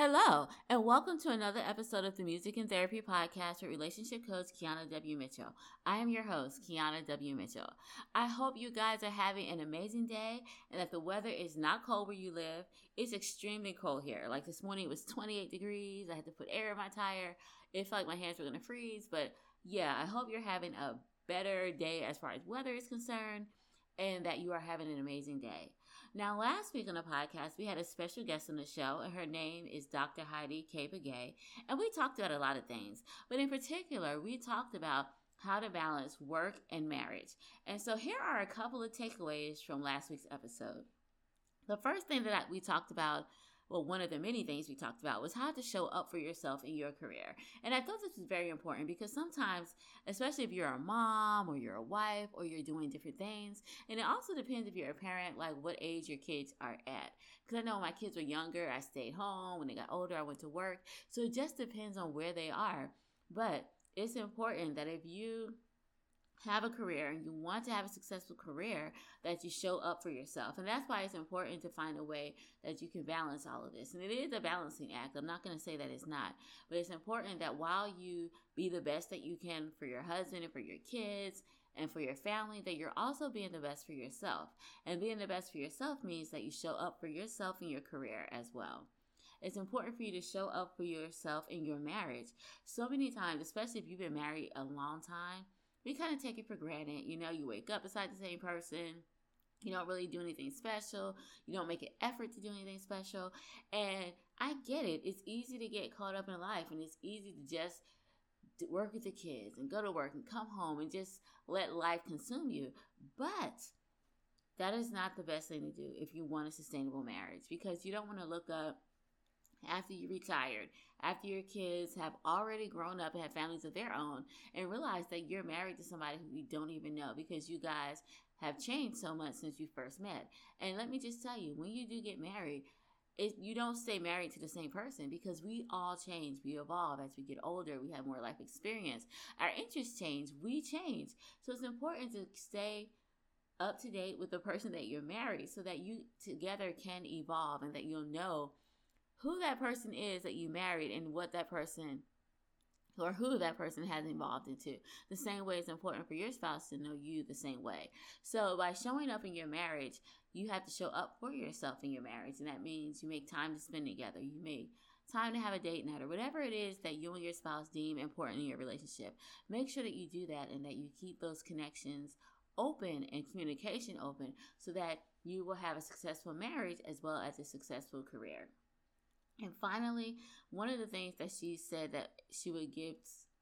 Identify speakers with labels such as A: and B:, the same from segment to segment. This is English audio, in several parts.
A: Hello, and welcome to another episode of the Music and Therapy Podcast with relationship coach Kiana W. Mitchell. I am your host, Kiana W. Mitchell. I hope you guys are having an amazing day and that the weather is not cold where you live. It's extremely cold here. Like this morning, it was 28 degrees. I had to put air in my tire. It felt like my hands were going to freeze. But yeah, I hope you're having a better day as far as weather is concerned and that you are having an amazing day. Now, last week on the podcast, we had a special guest on the show, and her name is Dr. Heidi K. Begay, and we talked about a lot of things. But in particular, we talked about how to balance work and marriage. And so here are a couple of takeaways from last week's episode. The first thing that we talked about well, one of the many things we talked about was how to show up for yourself in your career. And I thought this was very important because sometimes, especially if you're a mom or you're a wife or you're doing different things, and it also depends if you're a parent, like what age your kids are at. Because I know my kids were younger, I stayed home. When they got older, I went to work. So it just depends on where they are. But it's important that if you have a career and you want to have a successful career that you show up for yourself. And that's why it's important to find a way that you can balance all of this. And it is a balancing act. I'm not going to say that it's not but it's important that while you be the best that you can for your husband and for your kids and for your family that you're also being the best for yourself. And being the best for yourself means that you show up for yourself in your career as well. It's important for you to show up for yourself in your marriage. So many times, especially if you've been married a long time, we kind of take it for granted. You know, you wake up beside the same person. You don't really do anything special. You don't make an effort to do anything special. And I get it. It's easy to get caught up in life and it's easy to just work with the kids and go to work and come home and just let life consume you. But that is not the best thing to do if you want a sustainable marriage because you don't want to look up after you retired, after your kids have already grown up and have families of their own, and realize that you're married to somebody who you don't even know because you guys have changed so much since you first met. And let me just tell you, when you do get married, it, you don't stay married to the same person because we all change, we evolve as we get older, we have more life experience. Our interests change, we change. So it's important to stay up to date with the person that you're married so that you together can evolve and that you'll know who that person is that you married and what that person or who that person has evolved into. The same way it's important for your spouse to know you the same way. So by showing up in your marriage, you have to show up for yourself in your marriage. And that means you make time to spend together. You make time to have a date night or whatever it is that you and your spouse deem important in your relationship. Make sure that you do that and that you keep those connections open and communication open so that you will have a successful marriage as well as a successful career. And finally, one of the things that she said that she would give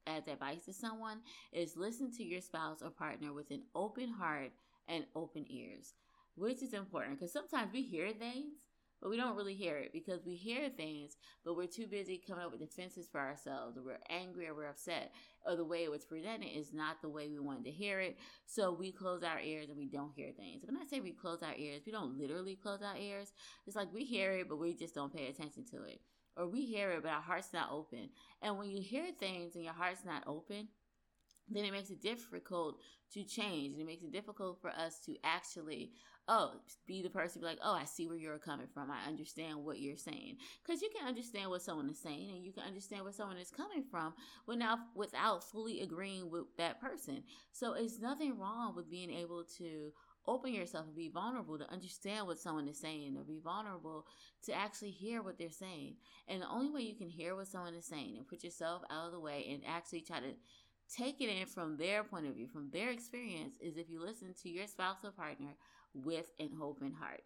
A: as advice to someone is listen to your spouse or partner with an open heart and open ears, which is important because sometimes we hear things but we don't really hear it because we hear things, but we're too busy coming up with defenses for ourselves, or we're angry or we're upset, or the way it was presented is not the way we wanted to hear it. So we close our ears and we don't hear things. When I say we close our ears, we don't literally close our ears. It's like we hear it, but we just don't pay attention to it. Or we hear it, but our heart's not open. And when you hear things and your heart's not open, then it makes it difficult to change and it makes it difficult for us to actually oh be the person be like oh i see where you're coming from. I understand what you're saying. Because you can understand what someone is saying and you can understand where someone is coming from without without fully agreeing with that person. So it's nothing wrong with being able to open yourself and be vulnerable to understand what someone is saying or be vulnerable to actually hear what they're saying. And the only way you can hear what someone is saying and put yourself out of the way and actually try to take it in from their point of view, from their experience, is if you listen to your spouse or partner with an open heart.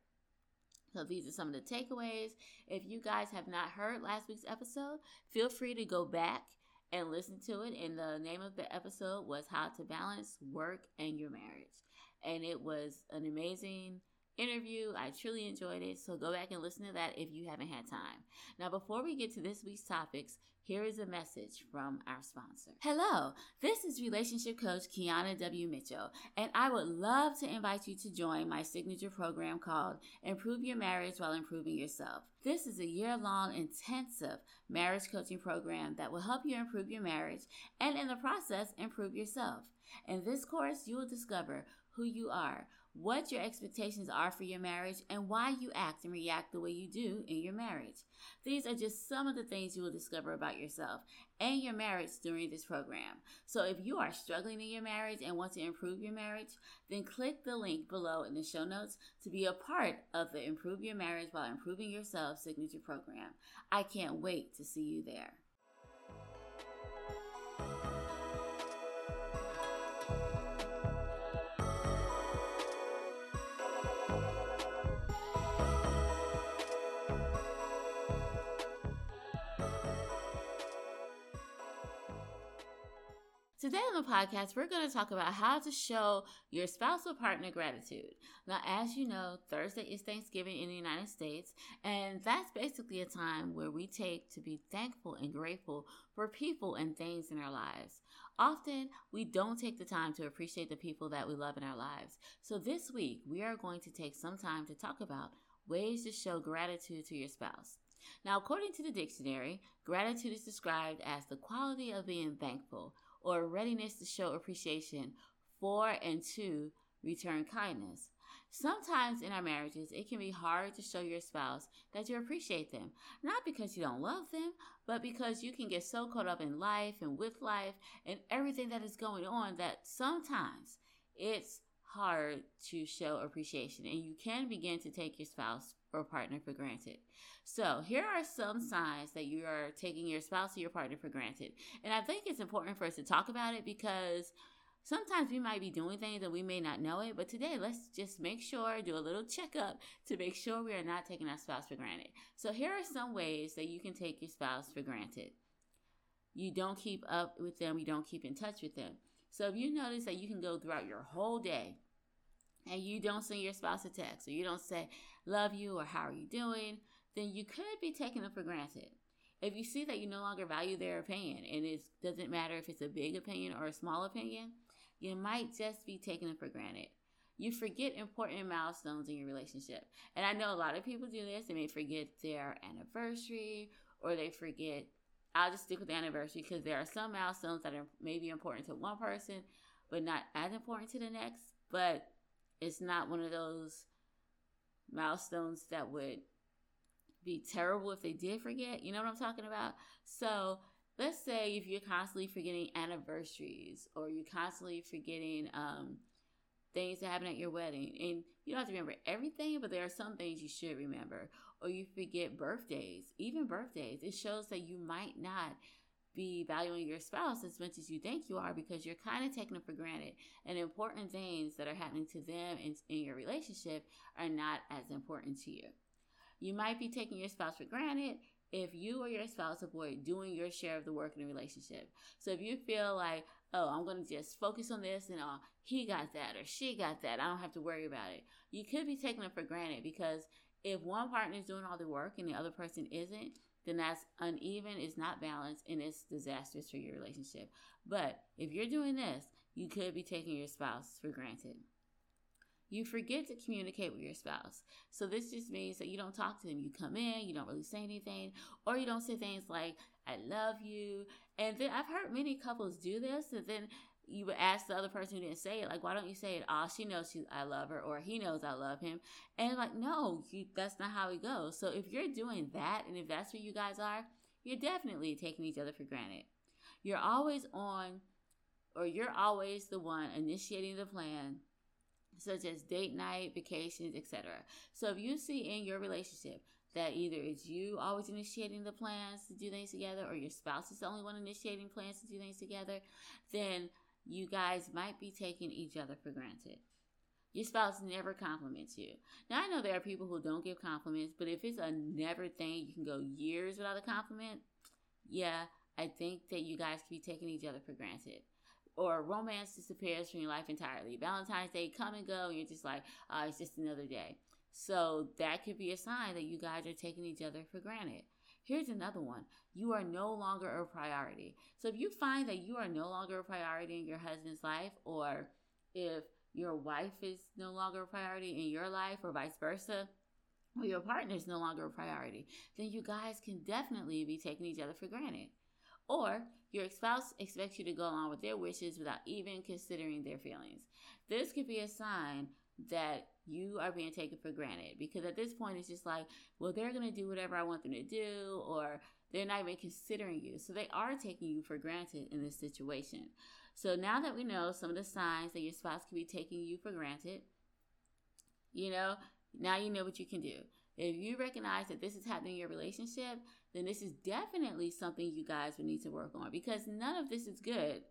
A: So these are some of the takeaways. If you guys have not heard last week's episode, feel free to go back and listen to it. And the name of the episode was How to Balance Work and Your Marriage. And it was an amazing interview. I truly enjoyed it. So go back and listen to that if you haven't had time. Now, before we get to this week's topics, here is a message from our sponsor. Hello, this is relationship coach Kiana W. Mitchell, and I would love to invite you to join my signature program called Improve Your Marriage While Improving Yourself. This is a year long intensive marriage coaching program that will help you improve your marriage and in the process improve yourself. In this course, you will discover who you are what your expectations are for your marriage, and why you act and react the way you do in your marriage. These are just some of the things you will discover about yourself and your marriage during this program. So if you are struggling in your marriage and want to improve your marriage, then click the link below in the show notes to be a part of the Improve Your Marriage While Improving Yourself signature program. I can't wait to see you there. Today on the podcast, we're going to talk about how to show your spousal partner gratitude. Now, as you know, Thursday is Thanksgiving in the United States, and that's basically a time where we take to be thankful and grateful for people and things in our lives. Often, we don't take the time to appreciate the people that we love in our lives. So, this week, we are going to take some time to talk about ways to show gratitude to your spouse. Now, according to the dictionary, gratitude is described as the quality of being thankful or readiness to show appreciation for and to return kindness. Sometimes in our marriages, it can be hard to show your spouse that you appreciate them, not because you don't love them, but because you can get so caught up in life and with life and everything that is going on that sometimes it's hard to show appreciation and you can begin to take your spouse or partner for granted. So, here are some signs that you are taking your spouse or your partner for granted. And I think it's important for us to talk about it because sometimes we might be doing things and we may not know it. But today, let's just make sure, do a little checkup to make sure we are not taking our spouse for granted. So, here are some ways that you can take your spouse for granted. You don't keep up with them, you don't keep in touch with them. So, if you notice that you can go throughout your whole day and you don't send your spouse a text or you don't say, love you or how are you doing, then you could be taking them for granted. If you see that you no longer value their opinion and it doesn't matter if it's a big opinion or a small opinion, you might just be taking them for granted. You forget important milestones in your relationship. And I know a lot of people do this. They may forget their anniversary or they forget. I'll just stick with the anniversary because there are some milestones that are maybe important to one person, but not as important to the next. But it's not one of those milestones that would be terrible if they did forget. You know what I'm talking about? So let's say if you're constantly forgetting anniversaries or you're constantly forgetting um, things that happen at your wedding, and you don't have to remember everything, but there are some things you should remember, or you forget birthdays, even birthdays. It shows that you might not be valuing your spouse as much as you think you are because you're kind of taking them for granted. And important things that are happening to them in, in your relationship are not as important to you. You might be taking your spouse for granted if you or your spouse avoid doing your share of the work in the relationship. So if you feel like, oh, I'm going to just focus on this and oh, he got that or she got that, I don't have to worry about it. You could be taking it for granted because if one partner is doing all the work and the other person isn't, then that's uneven, it's not balanced, and it's disastrous for your relationship. But if you're doing this, you could be taking your spouse for granted. You forget to communicate with your spouse. So this just means that you don't talk to them. You come in, you don't really say anything, or you don't say things like, I love you. And then I've heard many couples do this, and then you would ask the other person who didn't say it, like, why don't you say it? Oh, she knows she, I love her, or he knows I love him. And like, no, you, that's not how it goes. So if you're doing that, and if that's where you guys are, you're definitely taking each other for granted. You're always on, or you're always the one initiating the plan, such as date night, vacations, etc. So if you see in your relationship that either it's you always initiating the plans to do things together, or your spouse is the only one initiating plans to do things together, then you guys might be taking each other for granted. Your spouse never compliments you. Now, I know there are people who don't give compliments, but if it's a never thing, you can go years without a compliment. Yeah, I think that you guys can be taking each other for granted. Or romance disappears from your life entirely. Valentine's Day come and go, and you're just like, oh, it's just another day. So that could be a sign that you guys are taking each other for granted. Here's another one. You are no longer a priority. So if you find that you are no longer a priority in your husband's life, or if your wife is no longer a priority in your life, or vice versa, or your partner is no longer a priority, then you guys can definitely be taking each other for granted. Or your spouse expects you to go along with their wishes without even considering their feelings. This could be a sign that you are being taken for granted. Because at this point it's just like well they're going to do whatever i want them to do or they're not even considering you. So they are taking you for granted in this situation. So now that we know some of the signs that your spouse could be taking you for granted you know now you know what you can do. If you recognize that this is happening in your relationship then this is definitely something you guys would need to work on. Because none of this is good.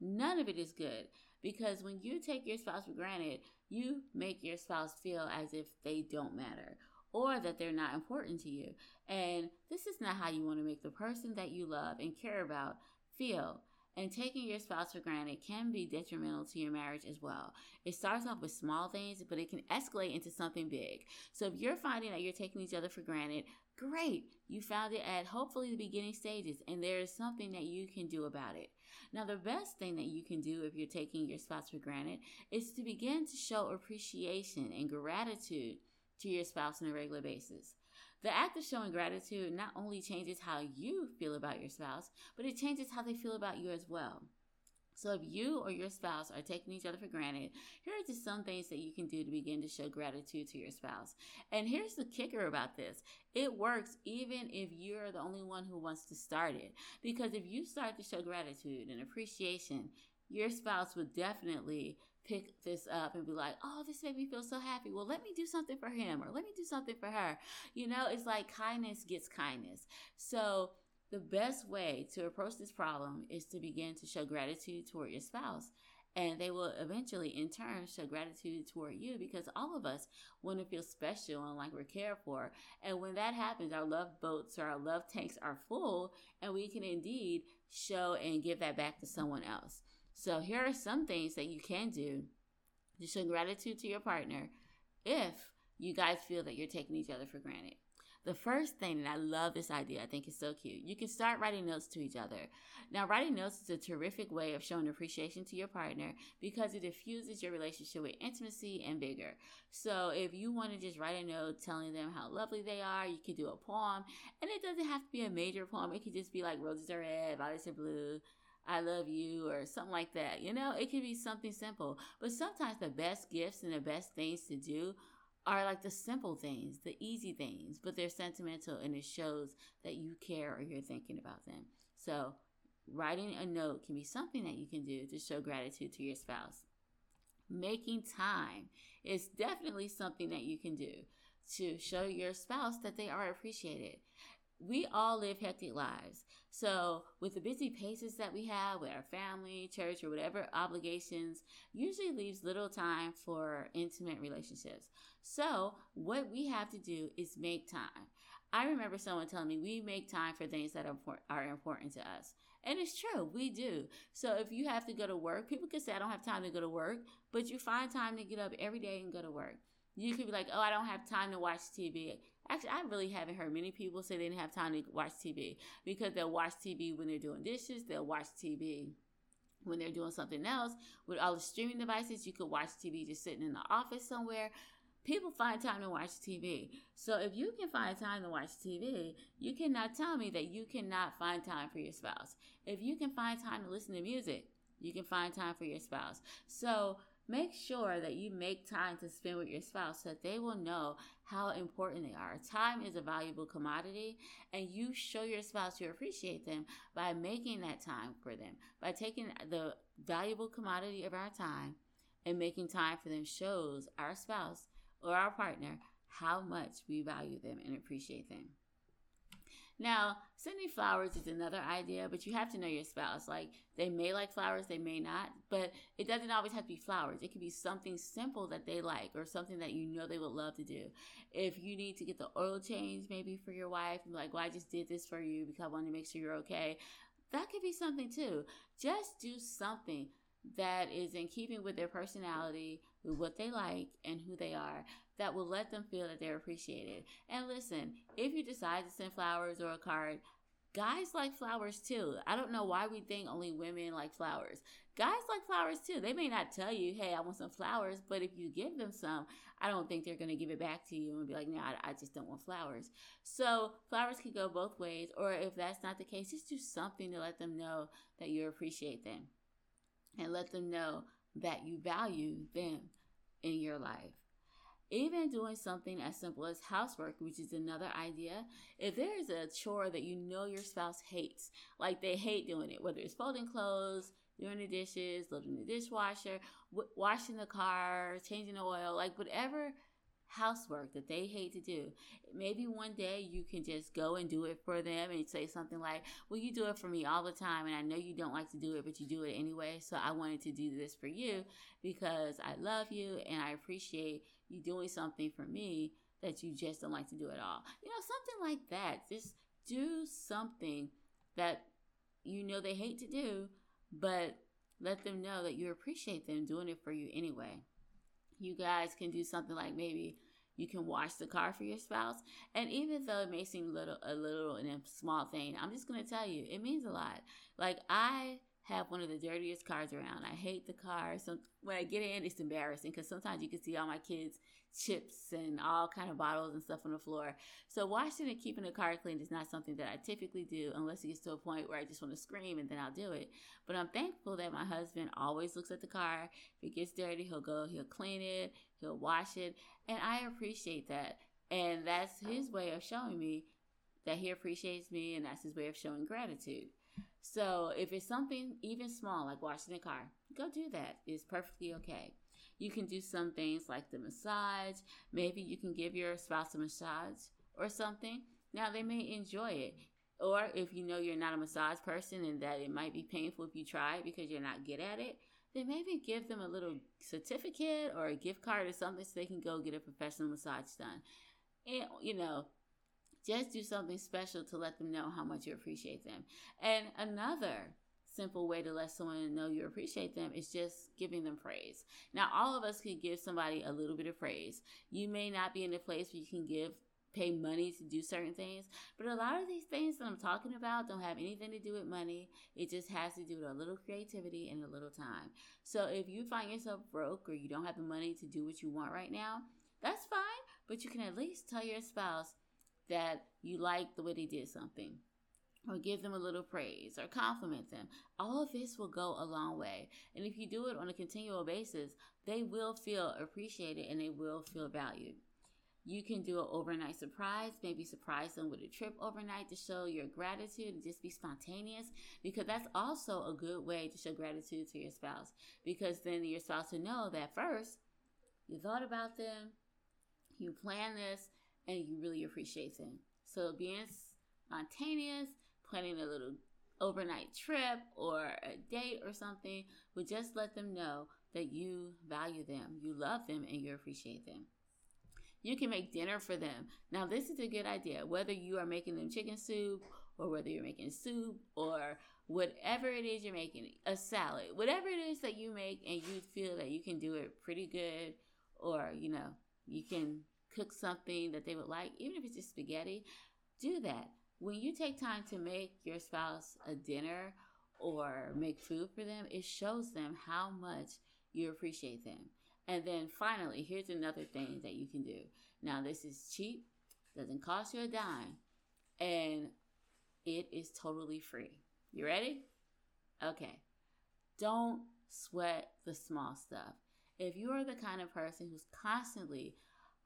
A: None of it is good because when you take your spouse for granted, you make your spouse feel as if they don't matter or that they're not important to you. And this is not how you want to make the person that you love and care about feel. And taking your spouse for granted can be detrimental to your marriage as well. It starts off with small things, but it can escalate into something big. So if you're finding that you're taking each other for granted, great. You found it at hopefully the beginning stages, and there is something that you can do about it. Now, the best thing that you can do if you're taking your spouse for granted is to begin to show appreciation and gratitude to your spouse on a regular basis. The act of showing gratitude not only changes how you feel about your spouse, but it changes how they feel about you as well. So if you or your spouse are taking each other for granted, here are just some things that you can do to begin to show gratitude to your spouse. And here's the kicker about this. It works even if you're the only one who wants to start it. Because if you start to show gratitude and appreciation, your spouse would definitely pick this up and be like, oh, this made me feel so happy. Well, let me do something for him or let me do something for her. You know, it's like kindness gets kindness. So the best way to approach this problem is to begin to show gratitude toward your spouse. And they will eventually, in turn, show gratitude toward you because all of us want to feel special and like we're cared for. And when that happens, our love boats or our love tanks are full, and we can indeed show and give that back to someone else. So, here are some things that you can do to show gratitude to your partner if you guys feel that you're taking each other for granted. The first thing, and I love this idea, I think it's so cute. You can start writing notes to each other. Now, writing notes is a terrific way of showing appreciation to your partner because it diffuses your relationship with intimacy and vigor. So, if you want to just write a note telling them how lovely they are, you can do a poem, and it doesn't have to be a major poem. It could just be like roses are red, violets are blue. I love you, or something like that. You know, it can be something simple. But sometimes the best gifts and the best things to do are like the simple things, the easy things, but they're sentimental and it shows that you care or you're thinking about them. So, writing a note can be something that you can do to show gratitude to your spouse. Making time is definitely something that you can do to show your spouse that they are appreciated. We all live hectic lives. So, with the busy paces that we have with our family, church, or whatever obligations, usually leaves little time for intimate relationships. So, what we have to do is make time. I remember someone telling me we make time for things that are important to us. And it's true, we do. So if you have to go to work, people can say, I don't have time to go to work, but you find time to get up every day and go to work. You could be like, oh, I don't have time to watch TV. Actually, I really haven't heard many people say they didn't have time to watch TV because they'll watch TV when they're doing dishes, they'll watch TV when they're doing something else. With all the streaming devices, you could watch TV just sitting in the office somewhere people find time to watch TV. So if you can find time to watch TV, you cannot tell me that you cannot find time for your spouse. If you can find time to listen to music, you can find time for your spouse. So make sure that you make time to spend with your spouse so that they will know how important they are. Time is a valuable commodity, and you show your spouse you appreciate them by making that time for them. By taking the valuable commodity of our time and making time for them shows our spouse or our partner how much we value them and appreciate them. Now, sending flowers is another idea, but you have to know your spouse. Like, they may like flowers, they may not, but it doesn't always have to be flowers. It could be something simple that they like or something that you know they would love to do. If you need to get the oil change maybe for your wife, and like, well, I just did this for you because I want to make sure you're okay. That could be something too. Just do something that is in keeping with their personality, with what they like, and who they are that will let them feel that they're appreciated. And listen, if you decide to send flowers or a card, guys like flowers too. I don't know why we think only women like flowers. Guys like flowers too. They may not tell you, hey, I want some flowers, but if you give them some, I don't think they're going to give it back to you and be like, no, I, I just don't want flowers. So flowers can go both ways. Or if that's not the case, just do something to let them know that you appreciate them and let them know that you value them in your life. Even doing something as simple as housework, which is another idea. If there is a chore that you know your spouse hates, like they hate doing it, whether it's folding clothes, doing the dishes, loading the dishwasher, w- washing the car, changing the oil, like whatever housework that they hate to do. Maybe one day you can just go and do it for them and say something like, Well, you do it for me all the time, and I know you don't like to do it, but you do it anyway. So I wanted to do this for you because I love you and I appreciate you doing something for me that you just don't like to do at all. You know, something like that. Just do something that you know they hate to do, but let them know that you appreciate them doing it for you anyway you guys can do something like maybe you can wash the car for your spouse. And even though it may seem little a little and a small thing, I'm just gonna tell you, it means a lot. Like I have one of the dirtiest cars around. I hate the car. So when I get in, it's embarrassing because sometimes you can see all my kids' chips and all kind of bottles and stuff on the floor. So washing and keeping the car clean is not something that I typically do unless it gets to a point where I just want to scream and then I'll do it. But I'm thankful that my husband always looks at the car. If it gets dirty, he'll go, he'll clean it, he'll wash it. And I appreciate that. And that's his way of showing me that he appreciates me and that's his way of showing gratitude. So if it's something even small like washing the car, go do that. It's perfectly okay. You can do some things like the massage. Maybe you can give your spouse a massage or something. Now they may enjoy it. Or if you know you're not a massage person and that it might be painful if you try because you're not good at it, then maybe give them a little certificate or a gift card or something so they can go get a professional massage done. And you know, just do something special to let them know how much you appreciate them. And another simple way to let someone know you appreciate them is just giving them praise. Now, all of us can give somebody a little bit of praise. You may not be in a place where you can give pay money to do certain things. But a lot of these things that I'm talking about don't have anything to do with money. It just has to do with a little creativity and a little time. So if you find yourself broke or you don't have the money to do what you want right now, that's fine. But you can at least tell your spouse, that you like the way they did something or give them a little praise or compliment them. All of this will go a long way. And if you do it on a continual basis, they will feel appreciated and they will feel valued. You can do an overnight surprise, maybe surprise them with a trip overnight to show your gratitude and just be spontaneous because that's also a good way to show gratitude to your spouse because then your spouse will know that first you thought about them, you planned this, and you really appreciate them. So being spontaneous, planning a little overnight trip or a date or something would just let them know that you value them, you love them, and you appreciate them. You can make dinner for them. Now, this is a good idea. Whether you are making them chicken soup or whether you're making soup or whatever it is you're making, a salad, whatever it is that you make and you feel that you can do it pretty good or, you know, you can cook something that they would like, even if it's just spaghetti, do that. When you take time to make your spouse a dinner or make food for them, it shows them how much you appreciate them. And then finally, here's another thing that you can do. Now, this is cheap, doesn't cost you a dime, and it is totally free. You ready? Okay. Don't sweat the small stuff. If you are the kind of person who's constantly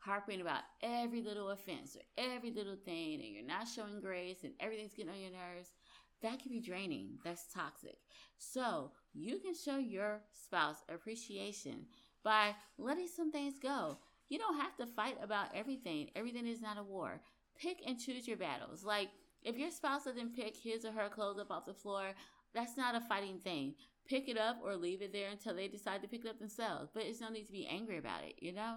A: harping about every little offense or every little thing and you're not showing grace and everything's getting on your nerves, that can be draining. That's toxic. So you can show your spouse appreciation by letting some things go. You don't have to fight about everything. Everything is not a war. Pick and choose your battles. Like if your spouse doesn't pick his or her clothes up off the floor, that's not a fighting thing. Pick it up or leave it there until they decide to pick it up themselves. But it's no need to be angry about it, you know?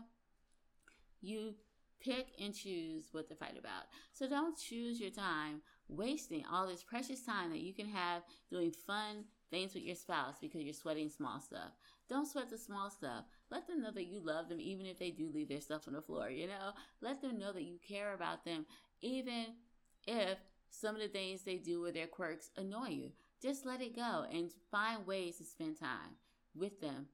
A: You pick and choose what to fight about. So don't choose your time wasting all this precious time that you can have doing fun things with your spouse because you're sweating small stuff. Don't sweat the small stuff. Let them know that you love them even if they do leave their stuff on the floor, you know? Let them know that you care about them even if some of the things they do with their quirks annoy you. Just let it go and find ways to spend time with them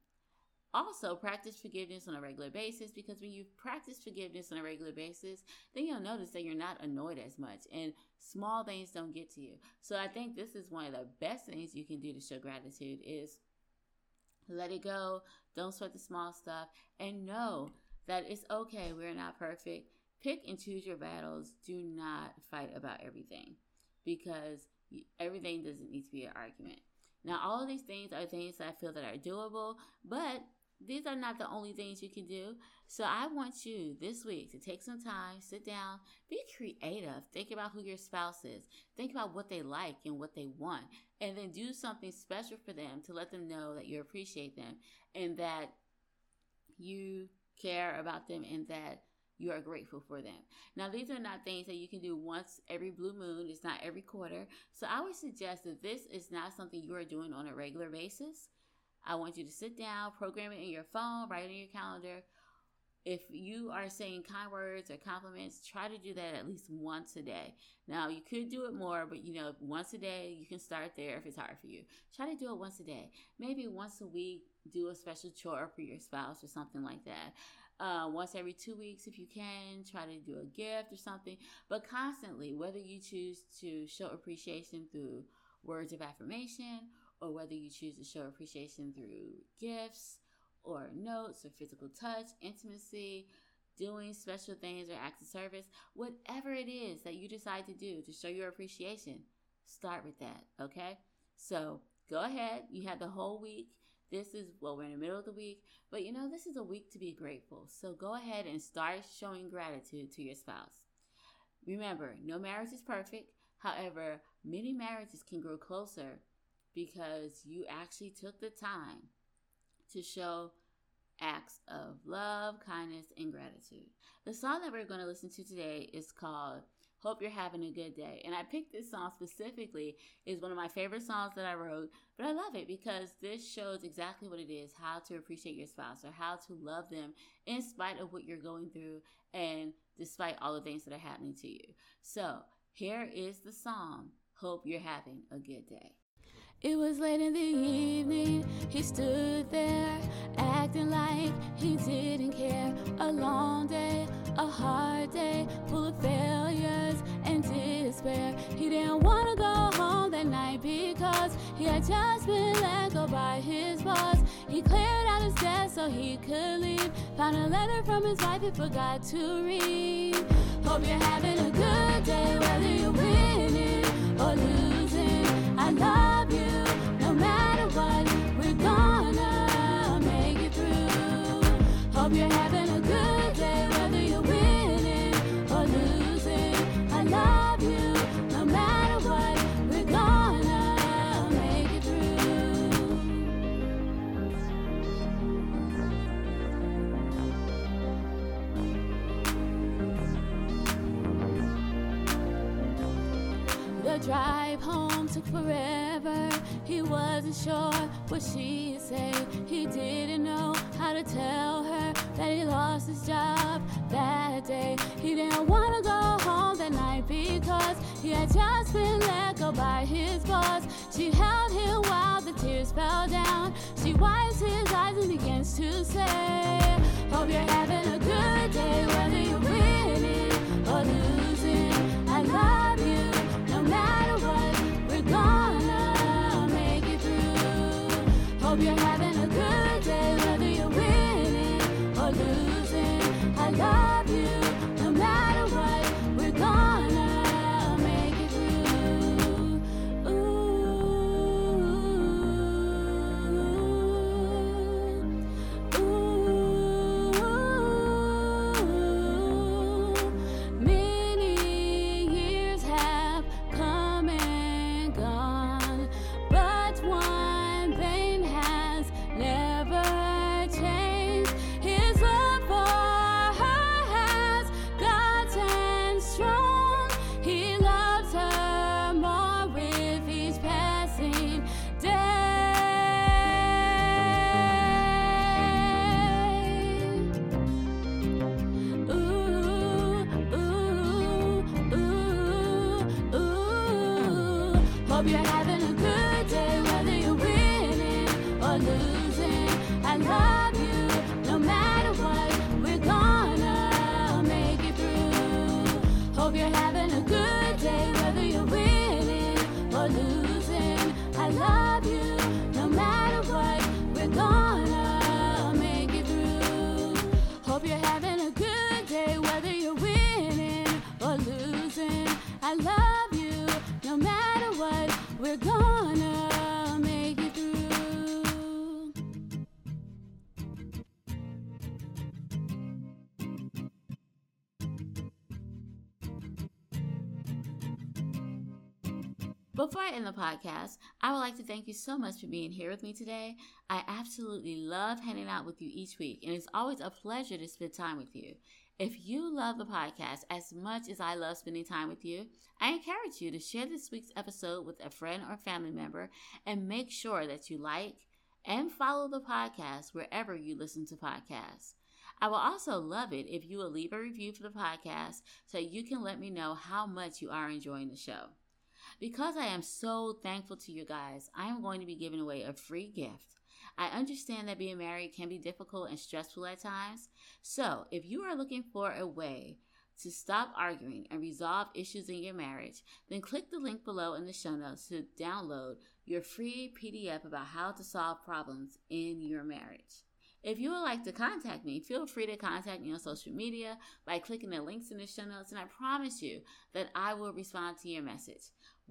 A: also, practice forgiveness on a regular basis because when you practice forgiveness on a regular basis, then you'll notice that you're not annoyed as much and small things don't get to you. So I think this is one of the best things you can do to show gratitude is Let it go. Don't sweat the small stuff. And know that it's okay. We're not perfect. Pick and choose your battles. Do not fight about everything because everything doesn't need to be an argument. Now, all of these things are things that I feel that are doable, but these are not the only things you can do. So I want you this week to take some time, sit down, be creative, think about who your spouse is, think about what they like and what they want, and then do something special for them to let them know that you appreciate them and that you care about them and that you are grateful for them. Now, these are not things that you can do once every blue moon, it's not every quarter. So, I would suggest that this is not something you are doing on a regular basis. I want you to sit down, program it in your phone, write it in your calendar. If you are saying kind words or compliments, try to do that at least once a day. Now, you could do it more, but you know, once a day, you can start there if it's hard for you. Try to do it once a day. Maybe once a week, do a special chore for your spouse or something like that. Uh, once every two weeks, if you can, try to do a gift or something, but constantly, whether you choose to show appreciation through words of affirmation or whether you choose to show appreciation through gifts or notes or physical touch, intimacy, doing special things or acts of service, whatever it is that you decide to do to show your appreciation, start with that, okay? So go ahead. You have the whole week. This is, well, we're in the middle of the week, but you know, this is a week to be grateful. So go ahead and start showing gratitude to your spouse. Remember, no marriage is perfect. However, many marriages can grow closer because you actually took the time to show acts of love, kindness, and gratitude. The song that we're going to listen to today is called Hope You're Having a Good Day. And I picked this song specifically is one of my favorite songs that I wrote, but I love it because this shows exactly what it is, how to appreciate your spouse or how to love them in spite of what you're going through and despite all the things that are happening to you. So, here is the song. Hope you're having a good day. It was late in the evening, he stood there, acting like he didn't care. A long day, a hard day, full of failures and despair. He didn't want to go home that night because he had just been let go by his boss. He cleared out his desk so he could leave. Found a letter from his wife he forgot to read. Hope you're having a good day, She wipes his eyes and begins to say, Hope you're Before I end the podcast, I would like to thank you so much for being here with me today. I absolutely love hanging out with you each week, and it's always a pleasure to spend time with you. If you love the podcast as much as I love spending time with you, I encourage you to share this week's episode with a friend or family member and make sure that you like and follow the podcast wherever you listen to podcasts. I will also love it if you will leave a review for the podcast so you can let me know how much you are enjoying the show. Because I am so thankful to you guys, I am going to be giving away a free gift. I understand that being married can be difficult and stressful at times. So, if you are looking for a way to stop arguing and resolve issues in your marriage, then click the link below in the show notes to download your free PDF about how to solve problems in your marriage. If you would like to contact me, feel free to contact me on social media by clicking the links in the show notes, and I promise you that I will respond to your message.